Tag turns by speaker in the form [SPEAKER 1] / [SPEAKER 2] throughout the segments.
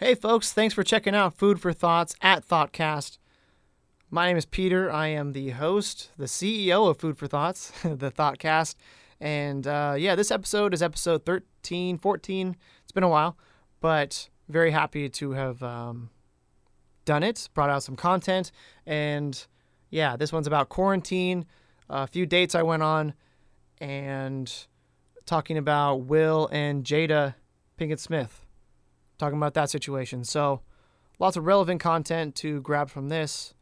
[SPEAKER 1] Hey, folks, thanks for checking out Food for Thoughts at Thoughtcast. My name is Peter. I am the host, the CEO of Food for Thoughts, the Thoughtcast. And uh, yeah, this episode is episode 13, 14. It's been a while, but very happy to have um, done it, brought out some content. And yeah, this one's about quarantine, a few dates I went on, and talking about Will and Jada Pinkett Smith talking about that situation. So, lots of relevant content to grab from this.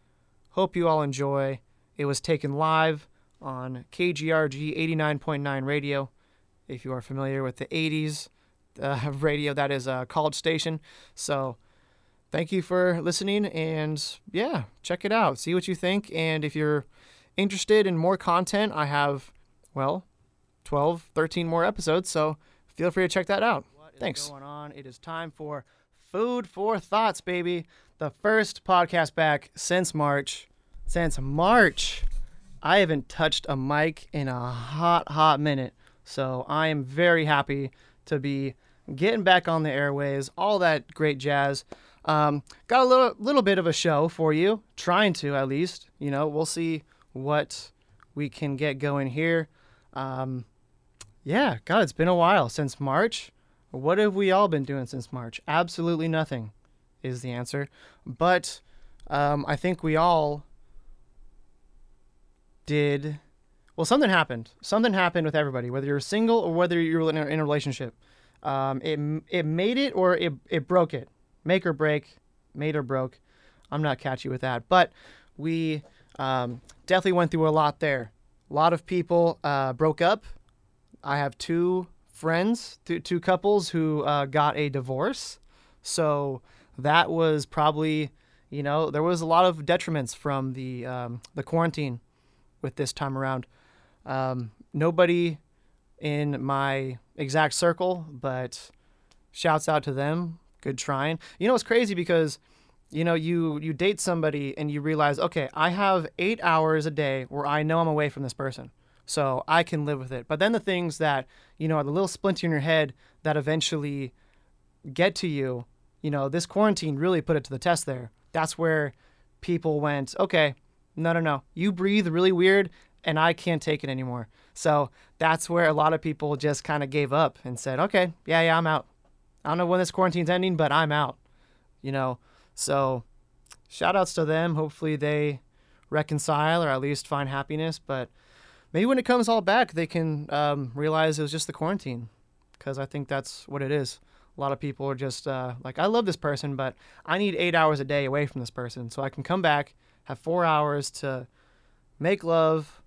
[SPEAKER 1] Hope you all enjoy. It was taken live on KGRG 89.9 radio. If you are familiar with the 80s uh, radio, that is a college station. So, thank you for listening and yeah, check it out. See what you think. And if you're interested in more content, I have, well, 12, 13 more episodes. So, feel free to check that out. Thanks. going on? It is time for Food for Thoughts, baby. The first podcast back since March. Since March. I haven't touched a mic in a hot, hot minute. So I am very happy to be getting back on the airways, all that great jazz. Um, got a little, little bit of a show for you, trying to at least. You know, we'll see what we can get going here. Um, yeah, God, it's been a while since March. What have we all been doing since March? Absolutely nothing is the answer. But um, I think we all did. Well, something happened. Something happened with everybody, whether you're single or whether you're in a, in a relationship. Um, it, it made it or it, it broke it. Make or break, made or broke. I'm not catchy with that. But we um, definitely went through a lot there. A lot of people uh, broke up. I have two friends, two, two couples who uh, got a divorce. So that was probably, you know, there was a lot of detriments from the um, the quarantine with this time around. Um, nobody in my exact circle, but shouts out to them. Good trying. You know, it's crazy because you know you you date somebody and you realize okay i have eight hours a day where i know i'm away from this person so I can live with it. But then the things that, you know, are the little splinter in your head that eventually get to you, you know, this quarantine really put it to the test there. That's where people went, okay, no, no, no. You breathe really weird and I can't take it anymore. So that's where a lot of people just kind of gave up and said, okay, yeah, yeah, I'm out. I don't know when this quarantine's ending, but I'm out, you know? So shout outs to them. Hopefully they reconcile or at least find happiness. But maybe when it comes all back, they can um, realize it was just the quarantine, because I think that's what it is. A lot of people are just uh, like, I love this person, but I need eight hours a day away from this person, so I can come back, have four hours to make love,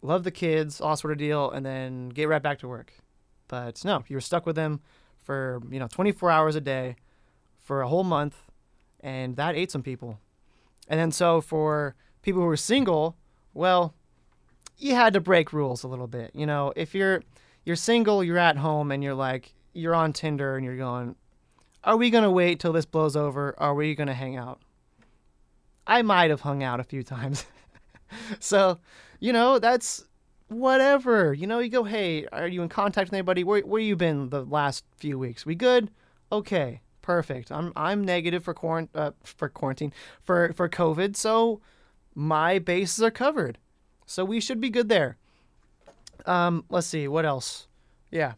[SPEAKER 1] love the kids, all sort of deal, and then get right back to work. But no, you were stuck with them for you know 24 hours a day for a whole month, and that ate some people. And then so for people who are single, well, you had to break rules a little bit. You know, if you're you're single, you're at home, and you're like you're on Tinder, and you're going, "Are we gonna wait till this blows over? Are we gonna hang out?" I might have hung out a few times, so you know that's whatever. You know, you go, "Hey, are you in contact with anybody? Where where you been the last few weeks? We good? Okay." Perfect. I'm I'm negative for quarant- uh, for quarantine for for COVID, so my bases are covered. So we should be good there. Um, let's see what else. Yeah.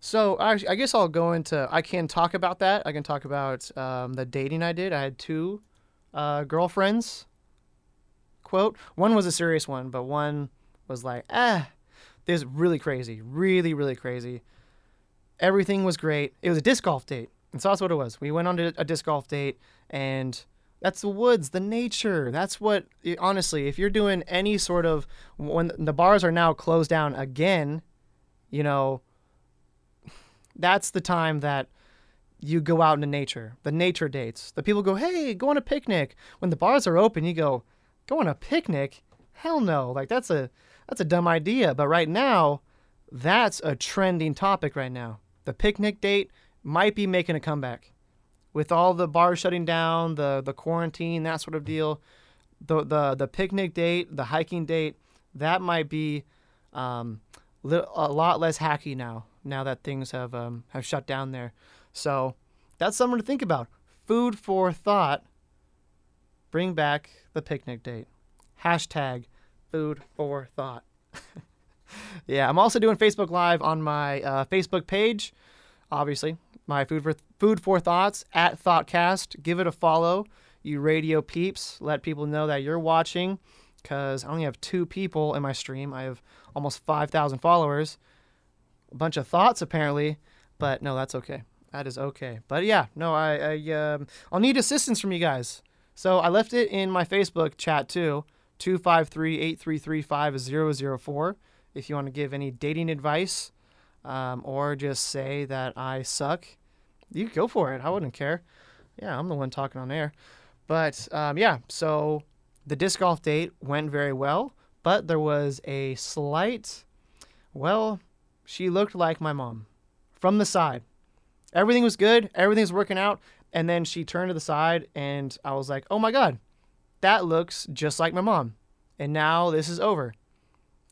[SPEAKER 1] So I, I guess I'll go into. I can talk about that. I can talk about um, the dating I did. I had two uh, girlfriends. Quote. One was a serious one, but one was like, ah, this is really crazy, really, really crazy. Everything was great. It was a disc golf date, and so that's what it was. We went on a disc golf date, and that's the woods, the nature. That's what, honestly, if you're doing any sort of, when the bars are now closed down again, you know, that's the time that you go out into nature, the nature dates. The people go, hey, go on a picnic. When the bars are open, you go, go on a picnic? Hell no. Like, that's a, that's a dumb idea. But right now, that's a trending topic right now. The picnic date might be making a comeback with all the bars shutting down, the the quarantine, that sort of deal, the the the picnic date, the hiking date, that might be um, a lot less hacky now. Now that things have um, have shut down there, so that's something to think about. Food for thought. Bring back the picnic date. Hashtag food for thought. yeah, I'm also doing Facebook Live on my uh, Facebook page. Obviously, my food for food for thoughts at Thoughtcast. Give it a follow, you radio peeps. Let people know that you're watching, because I only have two people in my stream. I have almost five thousand followers. A bunch of thoughts apparently, but no, that's okay. That is okay. But yeah, no, I, I um, I'll need assistance from you guys. So I left it in my Facebook chat too. 253-833-5004 if you want to give any dating advice um, or just say that I suck. You go for it. I wouldn't care. Yeah, I'm the one talking on air. But um, yeah, so the disc golf date went very well, but there was a slight, well, she looked like my mom from the side. Everything was good, everything's working out. And then she turned to the side, and I was like, oh my God, that looks just like my mom. And now this is over.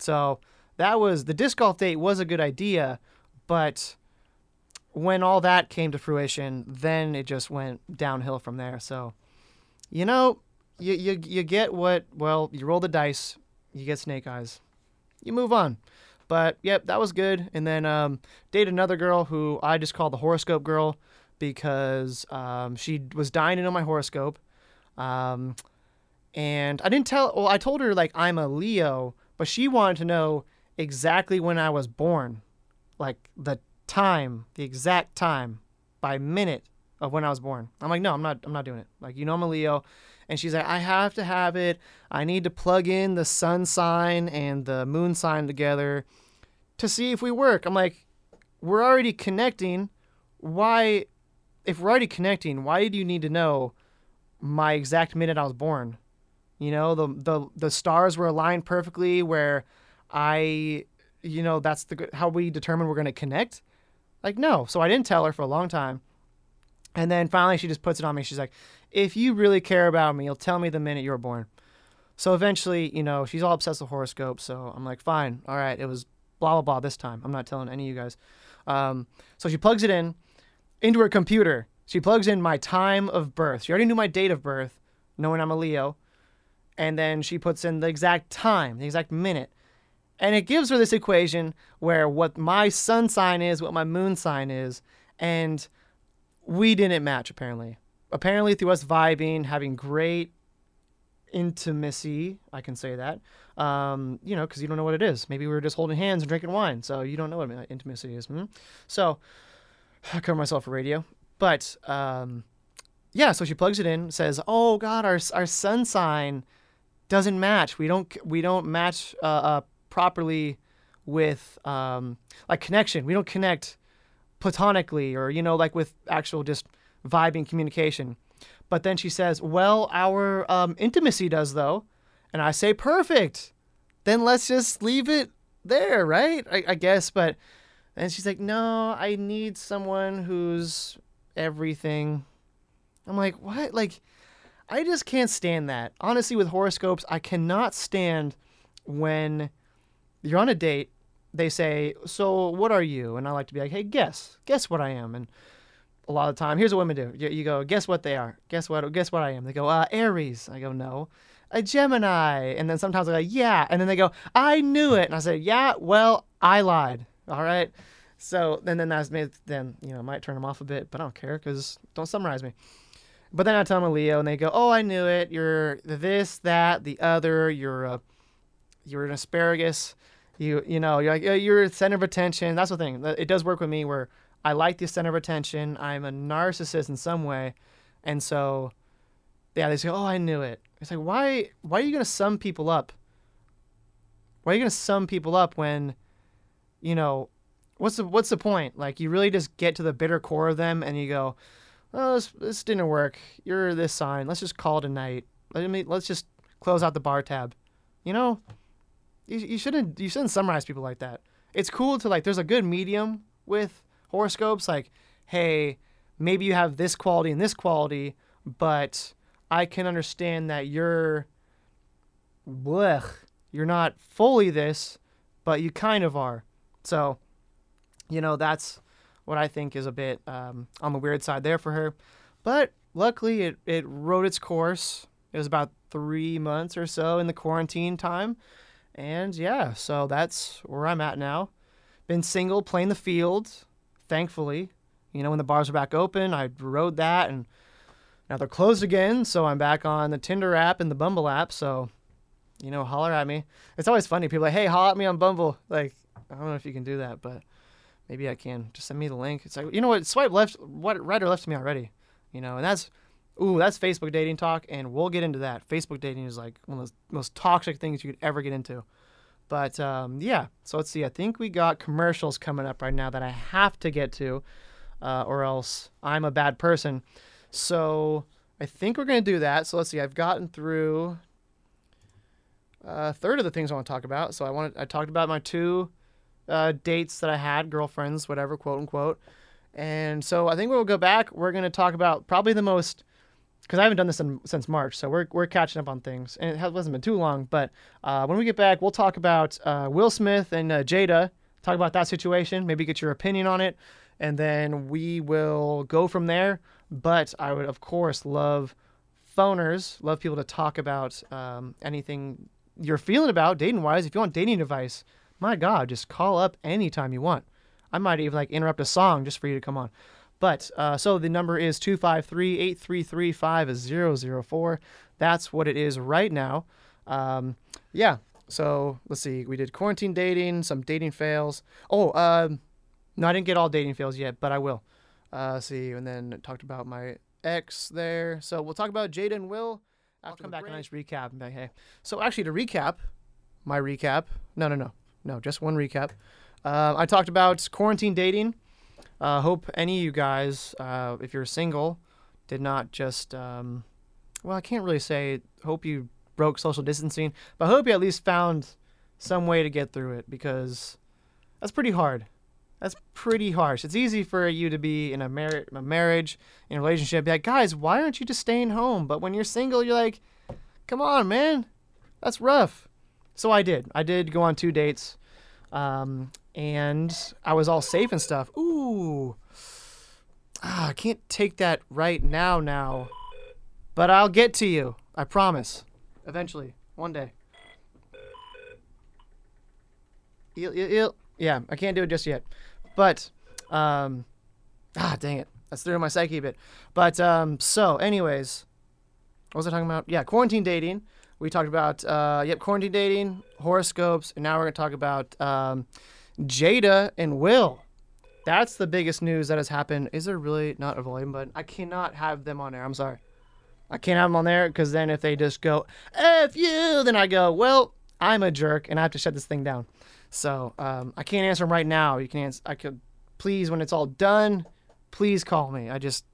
[SPEAKER 1] So that was the disc golf date was a good idea, but when all that came to fruition, then it just went downhill from there. So, you know, you, you, you get what, well, you roll the dice, you get snake eyes, you move on. But yep, that was good. And then um, date another girl who I just called the horoscope girl because um, she was dying to know my horoscope. Um, and I didn't tell, well, I told her like I'm a Leo, but she wanted to know exactly when I was born, like the time, the exact time by minute of when I was born. I'm like, no, I'm not, I'm not doing it. Like, you know, I'm a Leo. And she's like, I have to have it. I need to plug in the sun sign and the moon sign together to see if we work. I'm like, we're already connecting. Why, if we're already connecting, why do you need to know my exact minute I was born? You know, the the the stars were aligned perfectly where I, you know, that's the how we determine we're going to connect. Like no, so I didn't tell her for a long time. And then finally she just puts it on me. She's like, "If you really care about me, you'll tell me the minute you were born." So eventually, you know, she's all obsessed with horoscope. So I'm like, "Fine, all right, it was blah blah blah this time. I'm not telling any of you guys." Um, so she plugs it in into her computer. She plugs in my time of birth. She already knew my date of birth, knowing I'm a Leo and then she puts in the exact time, the exact minute. And it gives her this equation where what my sun sign is, what my moon sign is, and we didn't match apparently. Apparently, through us vibing, having great intimacy, I can say that. Um, you know, because you don't know what it is. Maybe we were just holding hands and drinking wine, so you don't know what intimacy is. Hmm? So, I cover myself for radio, but um, yeah. So she plugs it in, says, "Oh God, our our sun sign." doesn't match. We don't we don't match uh, uh, properly with um, like connection. We don't connect platonically or you know like with actual just vibing communication. But then she says, "Well, our um, intimacy does though," and I say, "Perfect." Then let's just leave it there, right? I, I guess. But and she's like, "No, I need someone who's everything." I'm like, "What?" Like I just can't stand that. Honestly, with horoscopes, I cannot stand when you're on a date, they say, So what are you? And I like to be like, Hey, guess. Guess what I am. And a lot of the time, here's what women do. You, you go, Guess what they are. Guess what Guess what I am. They go, uh, Aries. I go, No. A Gemini. And then sometimes I go, Yeah. And then they go, I knew it. And I say, Yeah, well, I lied. All right. So then, then that's me. then you know might turn them off a bit, but I don't care because don't summarize me. But then I tell them a Leo, and they go, "Oh, I knew it. You're this, that, the other. You're a, you're an asparagus. You, you know, you're like you're a center of attention. That's the thing. It does work with me where I like the center of attention. I'm a narcissist in some way, and so, yeah, they say, "Oh, I knew it." It's like, why, why are you gonna sum people up? Why are you gonna sum people up when, you know, what's the what's the point? Like, you really just get to the bitter core of them, and you go oh, this, this didn't work. You're this sign. Let's just call it a night. Let me let's just close out the bar tab. You know, you, you shouldn't you shouldn't summarize people like that. It's cool to like. There's a good medium with horoscopes. Like, hey, maybe you have this quality and this quality, but I can understand that you're, blech, you're not fully this, but you kind of are. So, you know, that's what I think is a bit um, on the weird side there for her. But luckily, it, it rode its course. It was about three months or so in the quarantine time. And yeah, so that's where I'm at now. Been single, playing the field, thankfully. You know, when the bars are back open, I rode that and now they're closed again, so I'm back on the Tinder app and the Bumble app. So, you know, holler at me. It's always funny. People like, hey, holler at me on Bumble. Like, I don't know if you can do that, but maybe I can. Just send me the link. It's like, you know what? Swipe left, what right or left to me already. You know, and that's, ooh, that's Facebook dating talk, and we'll get into that. Facebook dating is like one of the most toxic things you could ever get into. But um, yeah, so let's see. I think we got commercials coming up right now that I have to get to, uh, or else I'm a bad person. So I think we're going to do that. So let's see. I've gotten through a third of the things I want to talk about. So I wanted I talked about my two uh, dates that I had, girlfriends, whatever, quote unquote. And so I think we'll go back. We're going to talk about probably the most because I haven't done this in, since March, so we're, we're catching up on things, and it hasn't been too long. But uh, when we get back, we'll talk about uh, Will Smith and uh, Jada, talk about that situation, maybe get your opinion on it, and then we will go from there. But I would, of course, love phoners, love people to talk about um, anything you're feeling about dating wise. If you want dating advice, my God, just call up anytime you want. I might even like interrupt a song just for you to come on. But uh, so the number is 253 833 5004. That's what it is right now. Um, yeah. So let's see. We did quarantine dating, some dating fails. Oh, um, no, I didn't get all dating fails yet, but I will. Uh, see, and then talked about my ex there. So we'll talk about Jada and Will. I'll come back break. a nice recap. And hey, so actually to recap, my recap. No, no, no, no, just one recap. Uh, I talked about quarantine dating. Uh, hope any of you guys, uh, if you're single, did not just. Um, well, I can't really say. Hope you broke social distancing, but I hope you at least found some way to get through it because that's pretty hard. That's pretty harsh. It's easy for you to be in a, mar- a marriage, in a relationship, be like, guys, why aren't you just staying home? But when you're single, you're like, come on, man, that's rough. So I did. I did go on two dates, um, and I was all safe and stuff. Ooh, ah, I can't take that right now. Now, but I'll get to you. I promise. Eventually, one day. Eel, eel, eel. Yeah, I can't do it just yet. But, um, ah, dang it. That's through my psyche a bit. But, um, so, anyways, what was I talking about? Yeah, quarantine dating. We talked about, uh, yep, quarantine dating, horoscopes, and now we're going to talk about um, Jada and Will. That's the biggest news that has happened. Is there really not a volume button? I cannot have them on there. I'm sorry. I can't have them on there because then if they just go, F you, then I go, well, I'm a jerk and I have to shut this thing down. So um, I can't answer them right now. You can answer. I could please when it's all done. Please call me. I just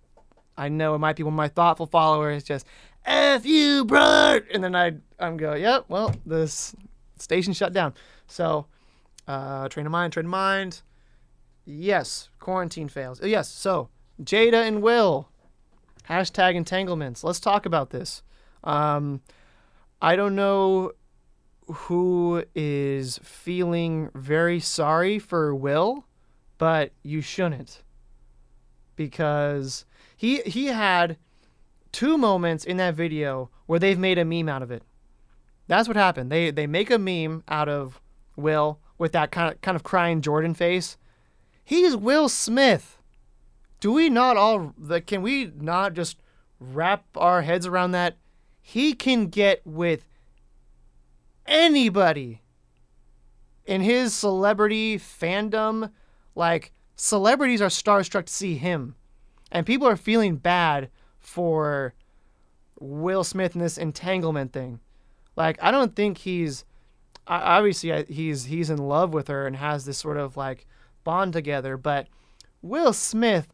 [SPEAKER 1] I know it might be one of my thoughtful followers. Just f you, brother, and then I I'm go. Yep. Well, this station shut down. So uh, train of mind, train of mind. Yes, quarantine fails. Yes. So Jada and Will. Hashtag entanglements. Let's talk about this. Um, I don't know who is feeling very sorry for Will, but you shouldn't. Because he he had two moments in that video where they've made a meme out of it. That's what happened. They they make a meme out of Will with that kind of kind of crying Jordan face. He's Will Smith. Do we not all can we not just wrap our heads around that? He can get with anybody in his celebrity fandom. Like, celebrities are starstruck to see him. And people are feeling bad for Will Smith in this entanglement thing. Like, I don't think he's obviously he's he's in love with her and has this sort of like bond together, but Will Smith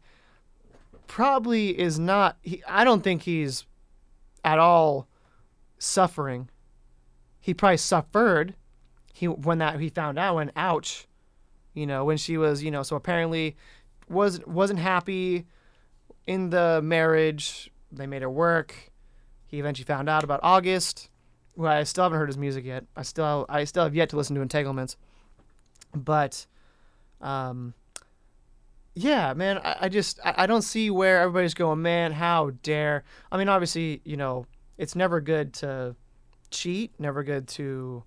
[SPEAKER 1] probably is not he, I don't think he's at all suffering. He probably suffered he when that he found out when ouch you know when she was you know so apparently was wasn't happy in the marriage. They made her work. He eventually found out about august well i still haven't heard his music yet i still i still have yet to listen to entanglements but um yeah, man, I, I just I, I don't see where everybody's going, man, how dare. I mean, obviously, you know, it's never good to cheat, never good to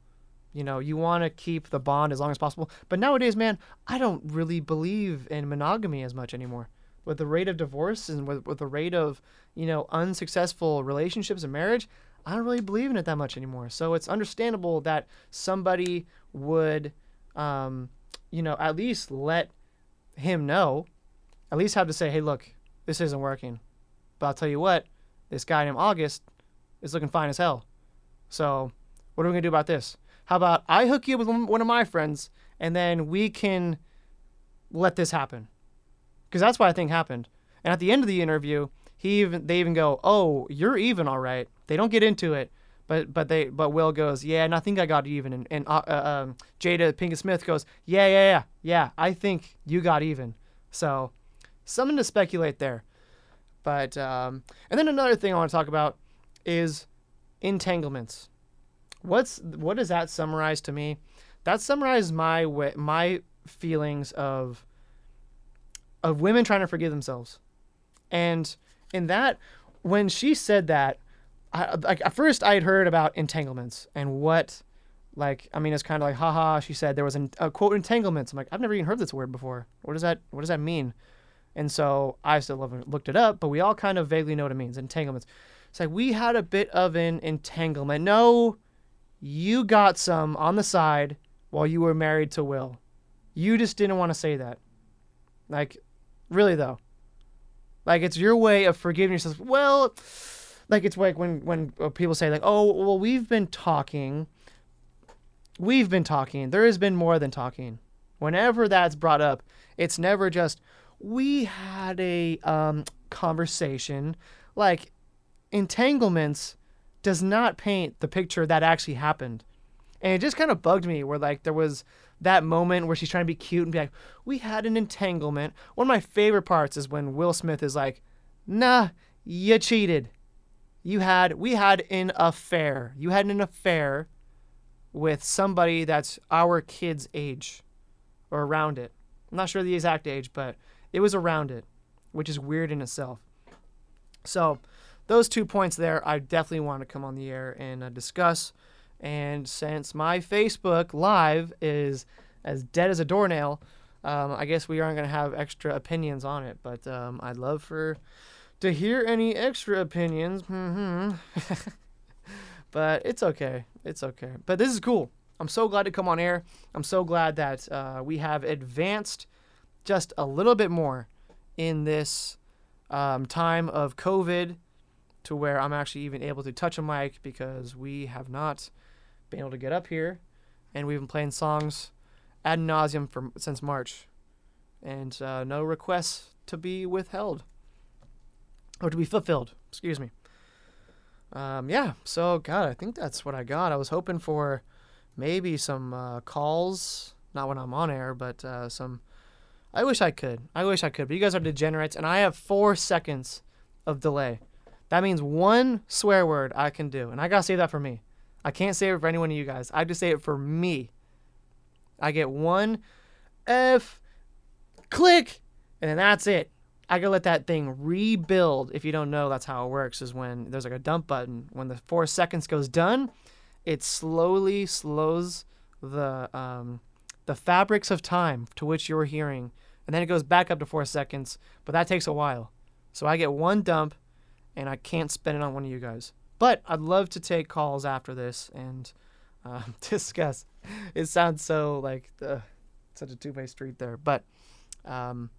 [SPEAKER 1] you know, you want to keep the bond as long as possible. But nowadays, man, I don't really believe in monogamy as much anymore. With the rate of divorce and with, with the rate of, you know, unsuccessful relationships and marriage, I don't really believe in it that much anymore. So it's understandable that somebody would, um, you know, at least let him know, at least have to say, hey, look, this isn't working. But I'll tell you what, this guy named August is looking fine as hell. So what are we going to do about this? How about I hook you up with one of my friends and then we can let this happen? Because that's what I think happened. And at the end of the interview, he even they even go, "Oh, you're even, all right." They don't get into it, but but they but Will goes, "Yeah, and I think I got even." And, and uh, uh, um, Jada Pinkett Smith goes, "Yeah, yeah, yeah, yeah. I think you got even." So something to speculate there. But um, and then another thing I want to talk about is entanglements. What's what does that summarize to me? That summarizes my my feelings of of women trying to forgive themselves, and in that when she said that, I, like at first I had heard about entanglements and what, like I mean it's kind of like haha. She said there was an, a quote entanglements. I'm like I've never even heard this word before. What does that What does that mean? And so I still looked it up, but we all kind of vaguely know what it means. Entanglements. It's like we had a bit of an entanglement. No, you got some on the side while you were married to Will. You just didn't want to say that. Like, really though. Like it's your way of forgiving yourself. Well, like it's like when when uh, people say like, "Oh, well, we've been talking. We've been talking. There has been more than talking." Whenever that's brought up, it's never just we had a um, conversation. Like entanglements does not paint the picture that actually happened. And it just kind of bugged me where like there was that moment where she's trying to be cute and be like, "We had an entanglement." One of my favorite parts is when Will Smith is like, "Nah, you cheated. You had we had an affair. You had an affair with somebody that's our kid's age or around it. I'm not sure the exact age, but it was around it, which is weird in itself." So, those two points there, I definitely want to come on the air and uh, discuss. And since my Facebook Live is as dead as a doornail, um, I guess we aren't going to have extra opinions on it. But um, I'd love for to hear any extra opinions. Mm-hmm. but it's okay. It's okay. But this is cool. I'm so glad to come on air. I'm so glad that uh, we have advanced just a little bit more in this um, time of COVID to where I'm actually even able to touch a mic because we have not been able to get up here, and we've been playing songs ad nauseum for since March, and uh, no requests to be withheld or to be fulfilled. Excuse me. Um, yeah. So God, I think that's what I got. I was hoping for maybe some uh, calls, not when I'm on air, but uh, some. I wish I could. I wish I could. But you guys are degenerates, and I have four seconds of delay. That means one swear word I can do. And I got to say that for me. I can't say it for any one of you guys. I just say it for me. I get one F click and then that's it. I gotta let that thing rebuild. If you don't know, that's how it works. Is when there's like a dump button. When the four seconds goes done, it slowly slows the um, the fabrics of time to which you're hearing, and then it goes back up to four seconds. But that takes a while. So I get one dump, and I can't spend it on one of you guys. But I'd love to take calls after this and uh, discuss. It sounds so like the, such a two-way street there, but um,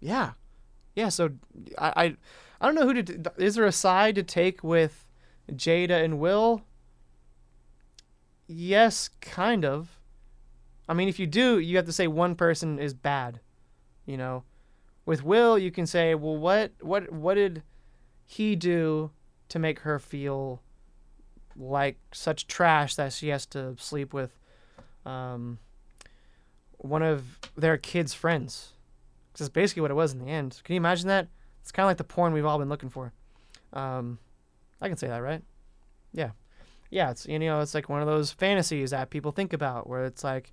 [SPEAKER 1] yeah, yeah. So I, I I don't know who to. Is there a side to take with Jada and Will? Yes, kind of. I mean, if you do, you have to say one person is bad. You know, with Will, you can say, well, what, what, what did he do to make her feel like such trash that she has to sleep with um, one of their kids' friends? Because that's basically what it was in the end. Can you imagine that? It's kind of like the porn we've all been looking for. Um, I can say that, right? Yeah, yeah. It's you know, it's like one of those fantasies that people think about, where it's like,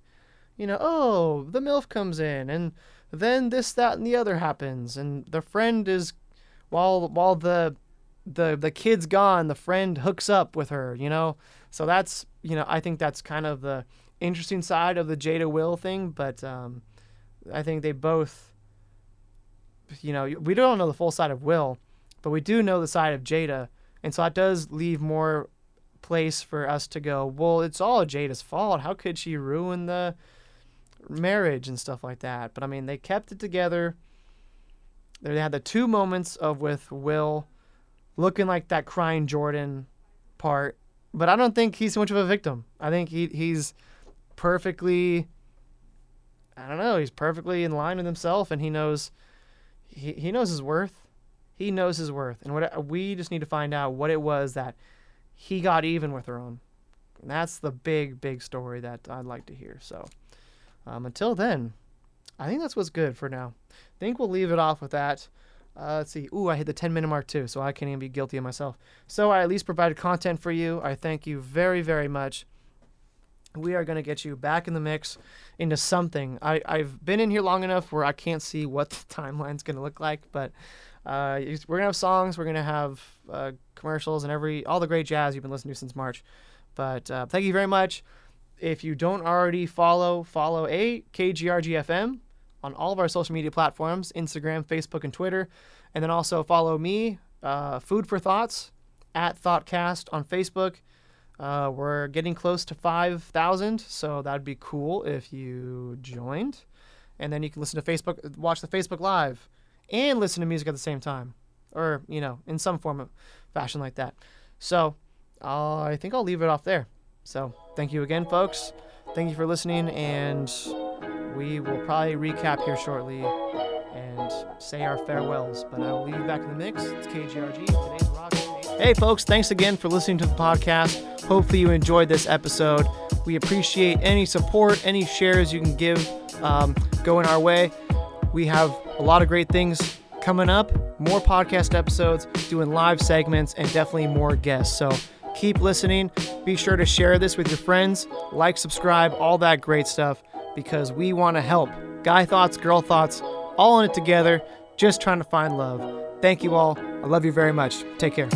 [SPEAKER 1] you know, oh, the MILF comes in and then this, that, and the other happens. And the friend is, while, while the, the, the kid's gone, the friend hooks up with her, you know? So that's, you know, I think that's kind of the interesting side of the Jada Will thing. But um, I think they both, you know, we don't know the full side of Will, but we do know the side of Jada. And so that does leave more place for us to go, well, it's all Jada's fault. How could she ruin the marriage and stuff like that? But I mean, they kept it together. They had the two moments of with Will looking like that crying Jordan part, but I don't think he's so much of a victim. I think he he's perfectly I don't know, he's perfectly in line with himself and he knows he, he knows his worth. He knows his worth. And what we just need to find out what it was that he got even with her own. And that's the big, big story that I'd like to hear. So um, until then, I think that's what's good for now. I think we'll leave it off with that. Uh, let's see. Ooh, I hit the 10 minute mark too, so I can't even be guilty of myself. So I at least provided content for you. I thank you very, very much. We are going to get you back in the mix into something. I, I've been in here long enough where I can't see what the timeline's going to look like, but uh, we're going to have songs, we're going to have uh, commercials, and every all the great jazz you've been listening to since March. But uh, thank you very much. If you don't already follow, follow a KGRGFM on all of our social media platforms Instagram, Facebook, and Twitter. And then also follow me, uh, Food for Thoughts, at ThoughtCast on Facebook. Uh, we're getting close to 5,000, so that'd be cool if you joined. And then you can listen to Facebook, watch the Facebook Live, and listen to music at the same time, or, you know, in some form of fashion like that. So uh, I think I'll leave it off there. So thank you again, folks. Thank you for listening, and we will probably recap here shortly and say our farewells. But I will leave you back in the mix. It's KGRG. Today's rock. Hey, folks, thanks again for listening to the podcast. Hopefully, you enjoyed this episode. We appreciate any support, any shares you can give um, going our way. We have a lot of great things coming up, more podcast episodes, doing live segments, and definitely more guests. So keep listening. Be sure to share this with your friends, like, subscribe, all that great stuff because we want to help. Guy thoughts, girl thoughts, all in it together, just trying to find love. Thank you all. I love you very much. Take care.